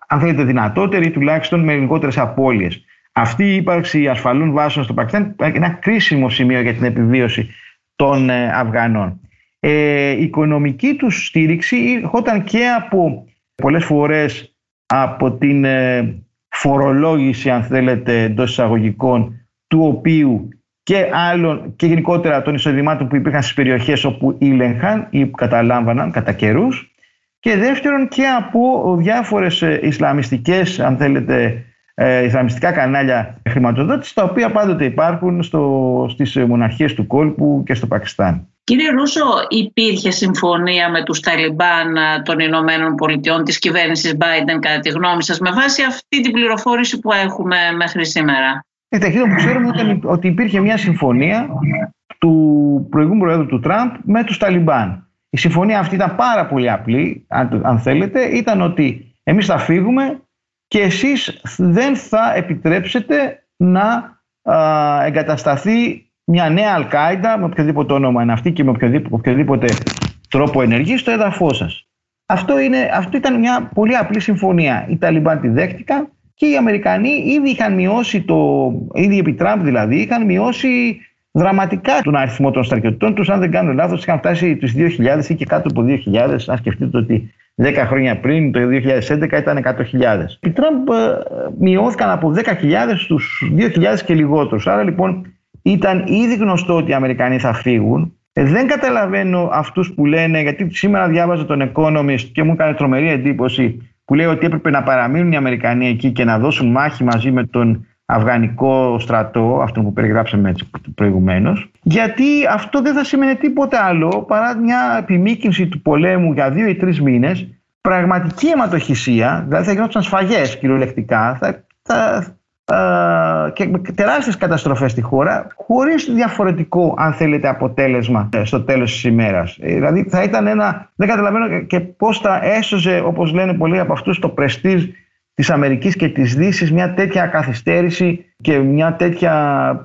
αν θέλετε, δυνατότεροι ή τουλάχιστον με λιγότερες απώλειες. Αυτή η ύπαρξη ασφαλούν βάσεων στο Πακιστάν είναι ένα κρίσιμο σημείο για την επιβίωση των ε, Αφγανών. Ε, η οικονομική τους στήριξη ερχόταν και από πολλές φορές από την ε, φορολόγηση, αν θέλετε, εντός εισαγωγικών, του οποίου και άλλων και γενικότερα των εισοδημάτων που υπήρχαν στις περιοχές όπου ήλεγχαν ή που καταλάμβαναν κατά καιρούς. και δεύτερον και από διάφορες ε, ισλαμιστικές, αν θέλετε, ε, ισλαμιστικά κανάλια χρηματοδότησης, τα οποία πάντοτε υπάρχουν στο, στις μοναρχίες του κόλπου και στο Πακιστάν. Κύριε Ρούσο, υπήρχε συμφωνία με τους Ταλιμπάν ε, των Ηνωμένων Πολιτειών της κυβέρνησης Biden κατά τη γνώμη σας με βάση αυτή την πληροφόρηση που έχουμε μέχρι σήμερα; Ε, που ξέρουμε ήταν ότι υπήρχε μια συμφωνία του προηγούμενου Προέδρου του Τραμπ με τους Ταλιμπάν. Η συμφωνία αυτή ήταν πάρα πολύ απλή, αν θέλετε. Ήταν ότι εμείς θα φύγουμε και εσείς δεν θα επιτρέψετε να εγκατασταθεί μια νέα Αλκάιντα, με οποιοδήποτε όνομα είναι αυτή και με οποιοδήποτε, οποιοδήποτε τρόπο ενεργεί στο έδαφό σας. Αυτό, αυτό ήταν μια πολύ απλή συμφωνία. Οι Ταλιμπάν τη δέχτηκαν και οι Αμερικανοί ήδη είχαν μειώσει το. ήδη επί Τραμπ δηλαδή, είχαν μειώσει δραματικά τον αριθμό των στρατιωτών τους. Αν δεν κάνω λάθος, είχαν φτάσει τους 2.000 ή και κάτω από 2.000. Αν σκεφτείτε ότι 10 χρόνια πριν, το 2011 ήταν 100.000. Οι Τραμπ ε, μειώθηκαν από 10.000 στους 2.000 και λιγότερους. Άρα λοιπόν ήταν ήδη γνωστό ότι οι Αμερικανοί θα φύγουν. Ε, δεν καταλαβαίνω αυτούς που λένε, γιατί σήμερα διάβαζα τον Economist και μου έκανε τρομερή εντύπωση που λέει ότι έπρεπε να παραμείνουν οι Αμερικανοί εκεί και να δώσουν μάχη μαζί με τον Αφγανικό στρατό, αυτό που περιγράψαμε έτσι προηγουμένως, γιατί αυτό δεν θα σημαίνει τίποτα άλλο παρά μια επιμήκυνση του πολέμου για δύο ή τρεις μήνες, πραγματική αιματοχυσία, δηλαδή θα γινόταν σφαγές κυριολεκτικά, θα, θα, και τεράστιες καταστροφές στη χώρα χωρίς διαφορετικό αν θέλετε αποτέλεσμα ε, στο τέλος της ημέρας. Ε, δηλαδή θα ήταν ένα, δεν καταλαβαίνω και πώς θα έσωζε όπως λένε πολλοί από αυτούς το πρεστίζ της Αμερικής και της Δύσης μια τέτοια καθυστέρηση και μια τέτοια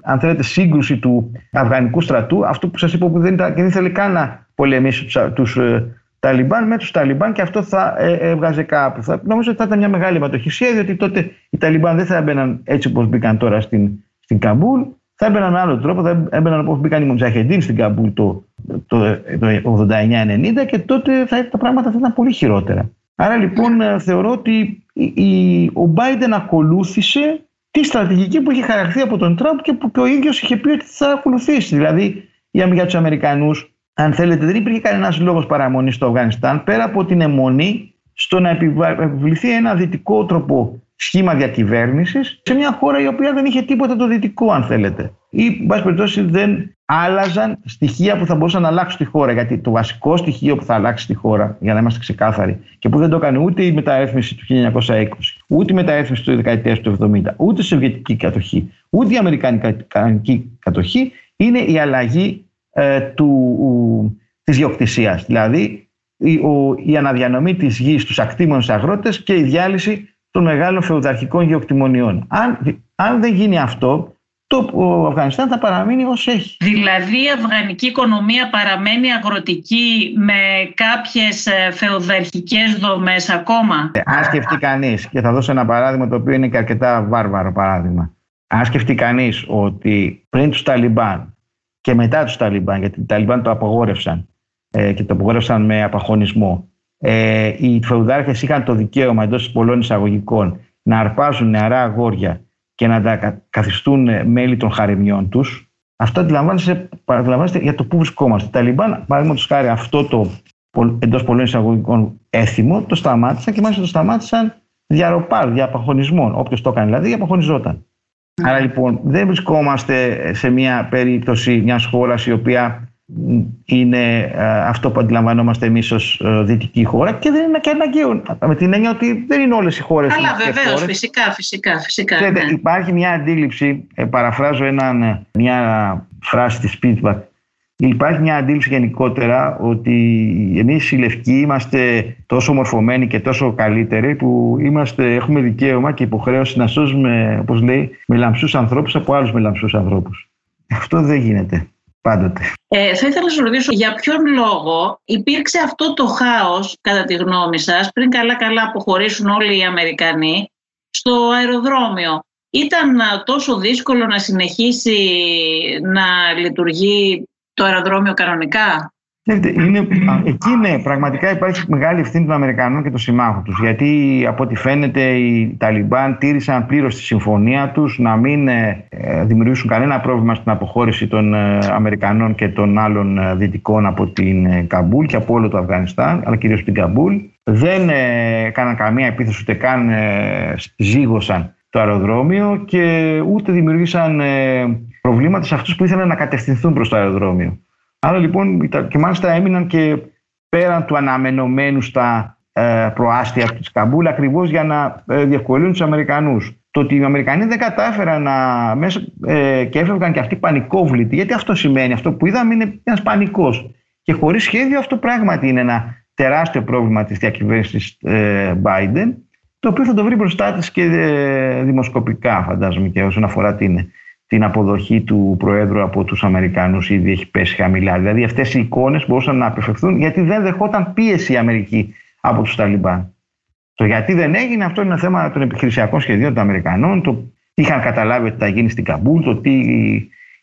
αν θέλετε σύγκρουση του Αφγανικού στρατού αυτό που σας είπα που δεν, ήταν, και δεν ήθελε καν να πολεμήσει τους, τους ε, Ταλιμπάν με τους Ταλιμπάν και αυτό θα ε, έβγαζε κάπου. Θα, νομίζω ότι θα ήταν μια μεγάλη αιματοχυσία, διότι τότε οι Ταλιμπάν δεν θα έμπαιναν έτσι όπως μπήκαν τώρα στην, στην Καμπούλ, θα έμπαιναν άλλο τρόπο, θα έμπαιναν όπως μπήκαν οι Μουτζαχεντίν στην Καμπούλ το, το, το 89-90 και τότε θα, τα πράγματα θα ήταν πολύ χειρότερα. Άρα λοιπόν ε, θεωρώ ότι η, ο Μπάιντεν ακολούθησε τη στρατηγική που είχε χαραχθεί από τον Τραμπ και που και ο ίδιος είχε πει ότι θα ακολουθήσει. Δηλαδή για τους Αμερικανούς αν θέλετε, δεν υπήρχε κανένας λόγος παραμονής στο Αφγανιστάν πέρα από την εμμονή στο να επιβληθεί ένα δυτικότροπο σχήμα διακυβέρνησης σε μια χώρα η οποία δεν είχε τίποτα το δυτικό, αν θέλετε. Ή, εν πάση περιπτώσει, δεν άλλαζαν στοιχεία που θα μπορούσαν να αλλάξουν τη χώρα. Γιατί το βασικό στοιχείο που θα αλλάξει τη χώρα, για να είμαστε ξεκάθαροι, και που δεν το έκανε ούτε η μεταρρύθμιση του 1920, ούτε η μεταρρύθμιση του δεκαετίας του 70, ούτε η Σοβιετική κατοχή, ούτε η Αμερικανική κατοχή, είναι η αλλαγή ε, του, της γεωκτησίας. Δηλαδή η, ο, η αναδιανομή της γης στους ακτήμονες αγρότες και η διάλυση των μεγάλων φεουδαρχικών γεωκτημονιών. Αν, αν δεν γίνει αυτό, το ο Αφγανιστάν θα παραμείνει ως έχει. Δηλαδή η αφγανική οικονομία παραμένει αγροτική με κάποιες ε, φεουδαρχικές δομές ακόμα; Ε, αν σκεφτεί κανείς, και θα δώσω ένα παράδειγμα το οποίο είναι και αρκετά βάρβαρο παράδειγμα. Αν σκεφτεί κανείς ότι πριν τους Ταλιμπάν και μετά τους Ταλιμπάν, γιατί οι Ταλιμπάν το απογόρευσαν ε, και το απογόρευσαν με απαχωνισμό. Ε, οι φεουδάρχες είχαν το δικαίωμα εντός πολλών εισαγωγικών να αρπάζουν νεαρά αγόρια και να τα καθιστούν μέλη των χαρεμιών τους. Αυτό αντιλαμβάνεστε για το πού βρισκόμαστε. Οι Ταλιμπάν, παραδείγματος χάρη, αυτό το εντός πολλών εισαγωγικών έθιμο, το σταμάτησαν και μάλιστα το σταμάτησαν διαρροπάρ, διαπαχωνισμών. Όποιος το έκανε δηλαδή, διαπαχωνιζόταν. Άρα λοιπόν δεν βρισκόμαστε σε μια περίπτωση μιας χώρας η οποία είναι ε, αυτό που αντιλαμβανόμαστε εμείς ως ε, δυτική χώρα και δεν είναι και αναγκαίο με την έννοια ότι δεν είναι όλες οι χώρες Αλλά βεβαίως, φυσικά, φυσικά, φυσικά. Ξέρετε, ναι. Υπάρχει μια αντίληψη, ε, παραφράζω έναν, μια φράση της Σπίτμπακ Υπάρχει μια αντίληψη γενικότερα ότι εμείς οι λευκοί είμαστε τόσο μορφωμένοι και τόσο καλύτεροι που είμαστε, έχουμε δικαίωμα και υποχρέωση να σώζουμε, όπως λέει, μελαμψούς ανθρώπους από άλλους μελαμψούς ανθρώπους. Αυτό δεν γίνεται πάντοτε. Ε, θα ήθελα να σας ρωτήσω για ποιον λόγο υπήρξε αυτό το χάος κατά τη γνώμη σας πριν καλά-καλά αποχωρήσουν όλοι οι Αμερικανοί στο αεροδρόμιο; Ήταν τόσο δύσκολο να συνεχίσει να λειτουργεί το αεροδρόμιο κανονικά; Είναι, εκεί ναι, πραγματικά υπάρχει μεγάλη ευθύνη των Αμερικανών και των συμμάχων τους. Γιατί από ό,τι φαίνεται οι Ταλιμπάν τήρησαν πλήρως τη συμφωνία τους να μην ε, δημιουργήσουν κανένα πρόβλημα στην αποχώρηση των ε, Αμερικανών και των άλλων ε, δυτικών από την Καμπούλ και από όλο το Αφγανιστάν, αλλά κυρίως την Καμπούλ. Δεν έκαναν καμία επίθεση ούτε καν ζήγωσαν το αεροδρόμιο και ούτε δημιουργήσαν προβλήματα σε αυτούς που ήθελαν να κατευθυνθούν προς το αεροδρόμιο. Άρα λοιπόν και μάλιστα έμειναν και πέραν του αναμενωμένου στα ε, προάστια της Καμπούλ ακριβώς για να ε, διευκολύνουν τους Αμερικανούς. Το ότι οι Αμερικανοί δεν κατάφεραν να μέσα ε, και έφευγαν και αυτοί πανικόβλητοι, γιατί αυτό σημαίνει, αυτό που είδαμε είναι ένας πανικός. Και χωρίς σχέδιο αυτό πράγματι είναι ένα τεράστιο πρόβλημα της διακυβέρνησης ε, Biden, το οποίο θα το βρει μπροστά της και ε, δημοσκοπικά φαντάζομαι και όσον αφορά την την αποδοχή του Προέδρου από τους Αμερικανούς ήδη έχει πέσει χαμηλά. Δηλαδή αυτές οι εικόνες μπορούσαν να απευθευθούν γιατί δεν δεχόταν πίεση η Αμερική από τους Ταλιμπάν. Το γιατί δεν έγινε αυτό είναι ένα θέμα των επιχειρησιακών σχεδίων των Αμερικανών, το τι είχαν καταλάβει ότι θα γίνει στην Καμπούλ, το τι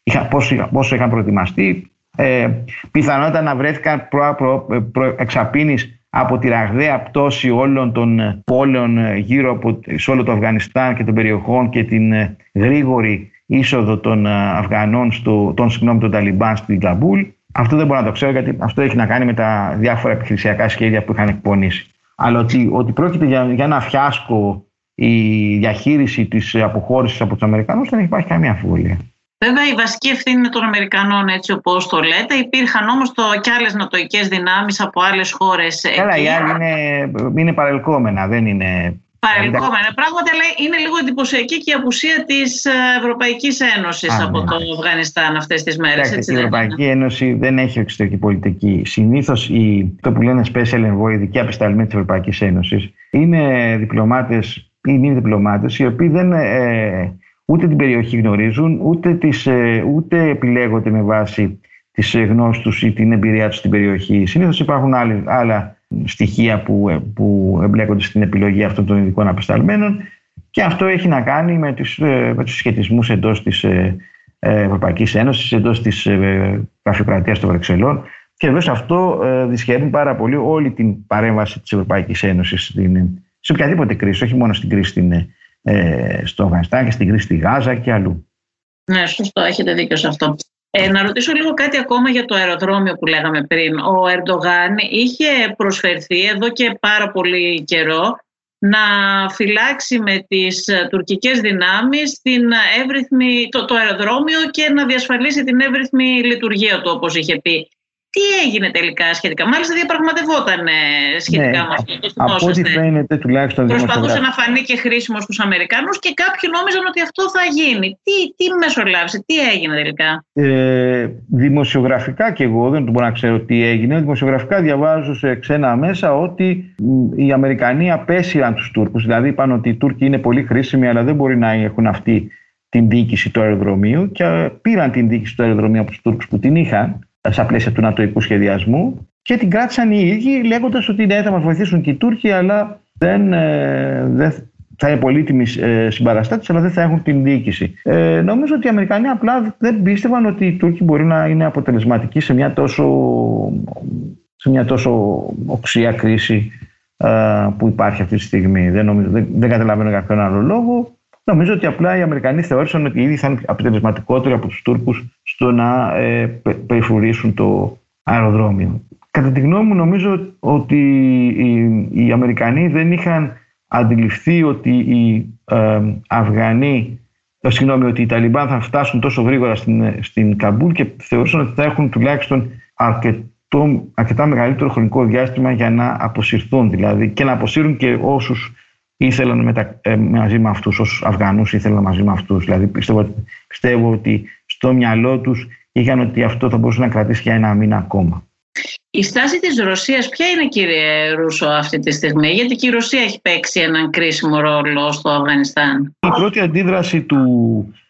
είχα, πόσο, πόσο είχαν προετοιμαστεί. Ε, πιθανότατα να βρέθηκαν προ, προ, προ, εξαπίνης από τη ραγδαία πτώση όλων των πόλεων γύρω από σε όλο το Αφγανιστάν και των περιοχών και την γρήγορη είσοδο των Αφγανών, στο, των, συγγνώμη, των Ταλιμπάν στην Καμπούλ. Αυτό δεν μπορώ να το ξέρω γιατί αυτό έχει να κάνει με τα διάφορα επιχειρησιακά σχέδια που είχαν εκπονήσει. Αλλά ότι, ότι πρόκειται για, για ένα φιάσκο η διαχείριση της αποχώρησης από τους Αμερικανούς δεν υπάρχει καμία αμφιβολία. Βέβαια, η βασική ευθύνη είναι των Αμερικανών, έτσι όπως το λέτε. Υπήρχαν όμως και άλλες νοτοικέ δυνάμεις από άλλες χώρες. Καλά, οι άλλοι είναι, είναι παρελκόμενα, δεν είναι. Παρελκόμενα. Πράγματι, αλλά είναι λίγο εντυπωσιακή και η απουσία της Ευρωπαϊκής Ένωσης από ναι. το Αφγανιστάν αυτές τις μέρες. Η Ευρωπαϊκή Ένωση δεν έχει εξωτερική πολιτική. Συνήθως το που λένε special envoy, ειδικοί απεσταλμένοι της Ευρωπαϊκής Ένωσης, είναι διπλωμάτες ή μη διπλωμάτες, οι οποίοι δεν. Ε, ούτε την περιοχή γνωρίζουν, ούτε, τις, ε, ούτε επιλέγονται με βάση τις γνώσεις τους ή την εμπειρία τους στην περιοχή. Συνήθως υπάρχουν άλλοι, άλλα στοιχεία που, ε, που εμπλέκονται στην επιλογή αυτών των ειδικών απεσταλμένων και αυτό έχει να κάνει με τους, ε, με τους σχετισμούς εντός της Ευρωπαϊκής Ένωσης, εντός της γραφειοκρατίας των Βρεξελών και βέβαια αυτό δυσχεραίνει πάρα πολύ όλη την παρέμβαση της Ευρωπαϊκής Ένωσης σε οποιαδήποτε κρίση, όχι μόνο στην κρίση στην ε, στο Αφγανιστάν και στην κρίση στη Γάζα και αλλού. Ναι, σωστό, έχετε δίκιο σε αυτό. Ε, να ρωτήσω λίγο κάτι ακόμα για το αεροδρόμιο που λέγαμε πριν. Ο Ερντογάν είχε προσφερθεί εδώ και πάρα πολύ καιρό να φυλάξει με τις τουρκικές δυνάμεις την εύρυθμη, το, το αεροδρόμιο και να διασφαλίσει την εύρυθμη λειτουργία του όπως είχε πει. Τι έγινε τελικά σχετικά; Μάλιστα διαπραγματευόταν σχετικά ναι, με αυτό. Το από ό,τι φαίνεται τουλάχιστον Προσπαθούσε να φανεί και χρήσιμος στους Αμερικανούς και κάποιοι νόμιζαν ότι αυτό θα γίνει. Τι, τι μεσολάβησε, τι έγινε τελικά; Ε, δημοσιογραφικά και εγώ δεν μπορώ να ξέρω τι έγινε. Δημοσιογραφικά διαβάζω σε ξένα μέσα ότι οι Αμερικανοί απέσυραν τους Τούρκους. Δηλαδή είπαν ότι οι Τούρκοι είναι πολύ χρήσιμοι αλλά δεν μπορεί να έχουν αυτή την διοίκηση του αεροδρομίου και πήραν την διοίκηση του αεροδρομίου από τους Τούρκους που την είχαν στα πλαίσια του νατοικού σχεδιασμού και την κράτησαν οι ίδιοι λέγοντας ότι ναι, θα μας βοηθήσουν και οι Τούρκοι, αλλά δεν, ε, δεν θα είναι πολύτιμοι ε, συμπαραστάτες, αλλά δεν θα έχουν την διοίκηση. Ε, νομίζω ότι οι Αμερικανοί απλά δεν πίστευαν ότι οι Τούρκοι μπορεί να είναι αποτελεσματικοί σε μια τόσο, σε μια τόσο οξία κρίση ε, που υπάρχει αυτή τη στιγμή. Δεν, νομίζω, δεν, δεν καταλαβαίνω για κάποιον άλλο λόγο. Νομίζω ότι απλά οι Αμερικανοί θεώρησαν ότι ήδη θα είναι αποτελεσματικότεροι από τους Τούρκους στο να ε, περιφρουρήσουν το αεροδρόμιο. Κατά τη γνώμη μου νομίζω ότι οι, οι Αμερικανοί δεν είχαν αντιληφθεί ότι οι ε, Αφγανοί, ε, συγγνώμη, ότι οι Ταλιμπάν θα φτάσουν τόσο γρήγορα στην, στην Καμπούλ και θεωρούσαν ότι θα έχουν τουλάχιστον αρκετό, αρκετά μεγαλύτερο χρονικό διάστημα για να αποσυρθούν δηλαδή και να αποσύρουν και όσους ήθελαν μετα... ε, μαζί με αυτούς, ως Αφγανούς ήθελαν μαζί με αυτούς. Δηλαδή πιστεύω, πιστεύω ότι στο μυαλό τους είχαν ότι αυτό θα μπορούσε να κρατήσει για ένα μήνα ακόμα. Η στάση της Ρωσίας ποια είναι κύριε Ρούσο αυτή τη στιγμή, γιατί και η Ρωσία έχει παίξει έναν κρίσιμο ρόλο στο Αφγανιστάν. Η πρώτη αντίδραση του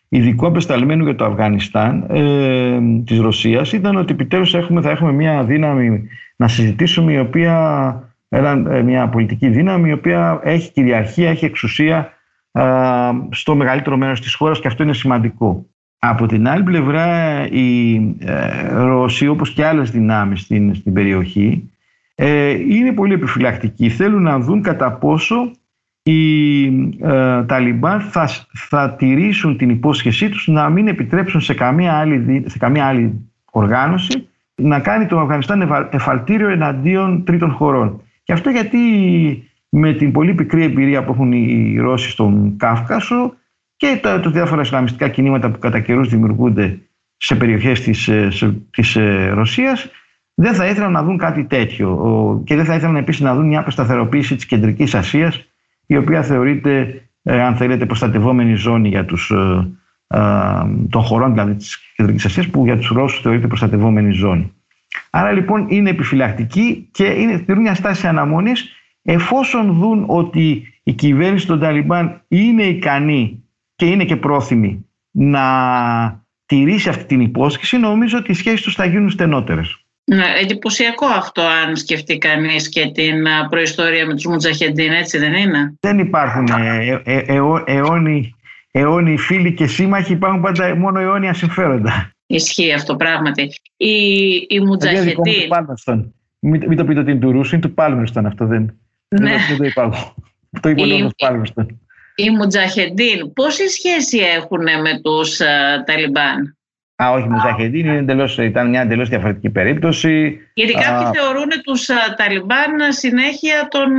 ειδικού απεσταλμένου για το Αφγανιστάν ε, της Ρωσίας ήταν ότι επιτέλους έχουμε, θα έχουμε μια δύναμη να συζητήσουμε η οποία ε, μια πολιτική δύναμη η οποία έχει κυριαρχία, έχει εξουσία στο μεγαλύτερο μέρος της χώρας και αυτό είναι σημαντικό. Από την άλλη πλευρά η ε, Ρώσοι όπως και άλλες δυνάμεις στην, στην περιοχή ε, είναι πολύ επιφυλακτικοί. Θέλουν να δουν κατά πόσο οι ε, Ταλιμπάν θα, θα τηρήσουν την υπόσχεσή τους να μην επιτρέψουν σε καμία άλλη, σε καμία άλλη οργάνωση να κάνει το Αφγανιστάν εφαλτήριο εναντίον τρίτων χωρών. Και αυτό γιατί με την πολύ πικρή εμπειρία που έχουν οι Ρώσοι στον Κάφκασο και τα, τα διάφορα ισλαμιστικά κινήματα που κατά καιρούς δημιουργούνται σε περιοχές της, ε, της ε, Ρωσίας δεν θα ήθελαν να δουν κάτι τέτοιο και δεν θα ήθελαν επίσης να δουν μια αποσταθεροποίηση της Κεντρικής Ασίας η οποία θεωρείται ε, αν θέλετε προστατευόμενη ζώνη για τους, των χωρών δηλαδή της Κεντρικής Ασίας που για τους Ρώσους θεωρείται προστατευόμενη ζώνη. Άρα λοιπόν είναι επιφυλακτικοί και είναι, τηρούν μια στάση αναμονής εφόσον δουν ότι η κυβέρνηση των Ταλιμπάν είναι ικανή και είναι και πρόθυμη να τηρήσει αυτή την υπόσχεση, νομίζω ότι οι σχέσεις τους θα γίνουν στενότερες. Ναι, εντυπωσιακό αυτό αν σκεφτεί κανείς και την προϊστορία με τους Μουτζαχεντίν, έτσι δεν είναι; Δεν υπάρχουν ε, ε, ε, αιώνιοι, αιώνιοι φίλοι και σύμμαχοι, υπάρχουν πάντα μόνο αιώνια συμφέροντα. Ισχύει αυτό πράγματι. Η, η Μουτζαχεντίν. Μην, μην το πείτε ότι είναι του Ρούσου, είναι του Πάλμερστον αυτό. Δεν, ναι. δεν, το είπα εγώ. Αυτό είπε ο Πάλμερστον. Οι Μουτζαχεντίν, πόση σχέση έχουν με τους uh, Ταλιμπάν; Α, όχι, Μουζαχεντίν ήταν μια εντελώς διαφορετική περίπτωση. Γιατί κάποιοι α, θεωρούν τους Ταλιμπάν συνέχεια των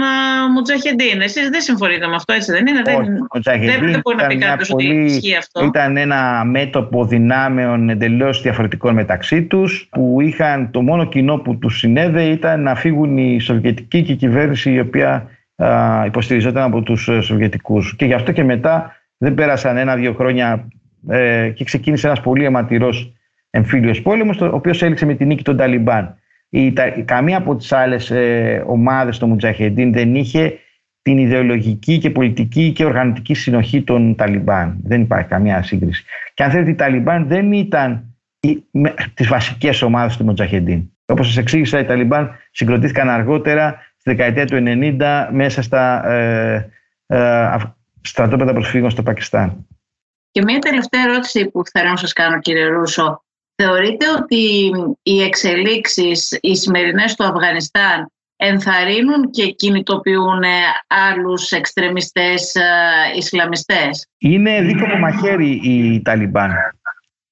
Μουτζαχεντίν. Εσείς δεν συμφωνείτε με αυτό, έτσι δεν είναι; Όχι, δεν, δεν μπορεί να πει κάποιος ότι ισχύει αυτό. Ήταν ένα μέτωπο δυνάμεων εντελώς διαφορετικών μεταξύ τους, που είχαν το μόνο κοινό που τους συνέδεε ήταν να φύγουν η Σοβιετική και η κυβέρνηση η οποία α, υποστηριζόταν από τους ε, Σοβιετικούς. Και γι' αυτό και μετά δεν πέρασαν ένα-δύο χρόνια ε, και ξεκίνησε ένας πολύ αιματηρός εμφύλιος πόλεμος, ο οποίος έληξε με την νίκη των Ταλιμπάν. Η, τα, καμία από τις άλλες ε, ομάδες των Μουτζαχεντίν δεν είχε την ιδεολογική και πολιτική και οργανωτική συνοχή των Ταλιμπάν. Δεν υπάρχει καμία σύγκριση. Και αν θέλετε, οι Ταλιμπάν δεν ήταν οι, με, τις βασικές ομάδες του Μουτζαχεντίν. Όπως σας εξήγησα, οι Ταλιμπάν συγκροτήθηκαν αργότερα στη δεκαετία του 90 μέσα στα ε, ε, στρατόπεδα προσφύγων στο Πακιστάν. Και μια τελευταία ερώτηση που θέλω να σας κάνω κύριε Ρούσο. Θεωρείτε ότι οι εξελίξεις, οι σημερινές στο Αφγανιστάν ενθαρρύνουν και κινητοποιούν άλλους εξτρεμιστές ε, Ισλαμιστές; Είναι δίκοπο μαχαίρι οι Ταλιμπάν.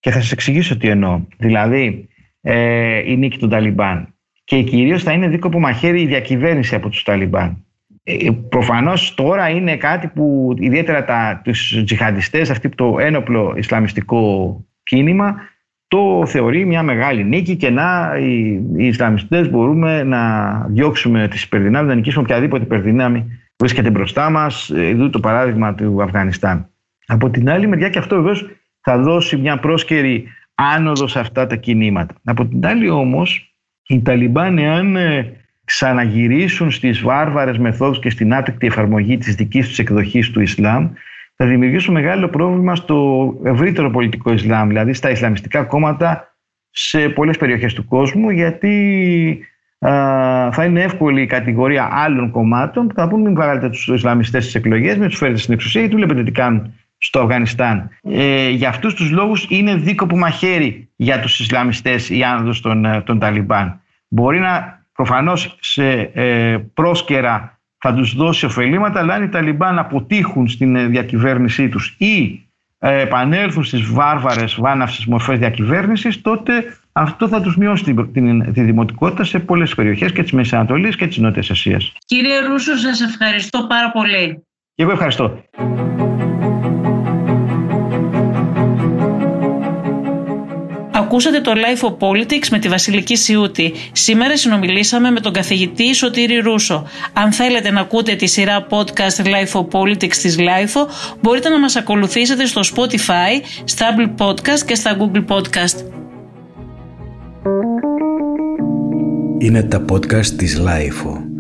Και θα σας εξηγήσω τι εννοώ. Δηλαδή, ε, η νίκη των Ταλιμπάν. Και κυρίως θα είναι δίκοπο μαχαίρι η διακυβέρνηση από τους Ταλιμπάν. Ε, προφανώς τώρα είναι κάτι που ιδιαίτερα τα, τους τζιχαντιστές, αυτή το ένοπλο ισλαμιστικό κίνημα, το θεωρεί μια μεγάλη νίκη και να οι, οι Ισλαμιστές μπορούμε να διώξουμε τις υπερδυνάμεις, να νικήσουμε οποιαδήποτε υπερδυνάμει βρίσκεται μπροστά μας, εδώ το παράδειγμα του Αφγανιστάν. Από την άλλη μεριά και αυτό βεβαίως θα δώσει μια πρόσκαιρη άνοδο σε αυτά τα κινήματα. Από την άλλη όμως, οι Ταλιμπάν εάν ε, ξαναγυρίσουν στις βάρβαρες μεθόδους και στην άτεκτη εφαρμογή της δικής τους εκδοχής του Ισλάμ θα δημιουργήσουν μεγάλο πρόβλημα στο ευρύτερο πολιτικό Ισλάμ, δηλαδή στα Ισλαμιστικά κόμματα σε πολλές περιοχές του κόσμου γιατί α, θα είναι εύκολη η κατηγορία άλλων κομμάτων που θα πούν μην βγάλετε τους Ισλαμιστές στις εκλογές, μην τους φέρετε στην εξουσία ή του βλέπετε τι κάνουν στο Αφγανιστάν. Ε, για αυτούς τους λόγους είναι δίκοπο μαχαίρι για τους Ισλαμιστές η άνοδος των, ε, των Ταλιμπάν. Μπορεί να προφανώς σε ε, πρόσκαιρα θα τους δώσει ωφελήματα, αλλά αν οι Ταλιμπάν αποτύχουν στην ε, διακυβέρνησή τους ή ε, επανέλθουν στις βάρβαρες βάναυσες μορφές διακυβέρνησης, τότε αυτό θα τους μειώσει την, την, τη δημοτικότητα σε πολλές περιοχές και της Μέσης Ανατολής και της Νότιας Ασίας. Κύριε Ρούσο, σας ευχαριστώ πάρα πολύ. Και εγώ ευχαριστώ. Ακούσατε το Life of Politics με τη Βασιλική Σιούτη. Σήμερα συνομιλήσαμε με τον καθηγητή Σωτήρη Ρούσο. Αν θέλετε να ακούτε τη σειρά podcast Life of Politics της Life, μπορείτε να μας ακολουθήσετε στο Spotify, στα Apple Podcast και στα Google Podcast. Είναι τα podcast της Life.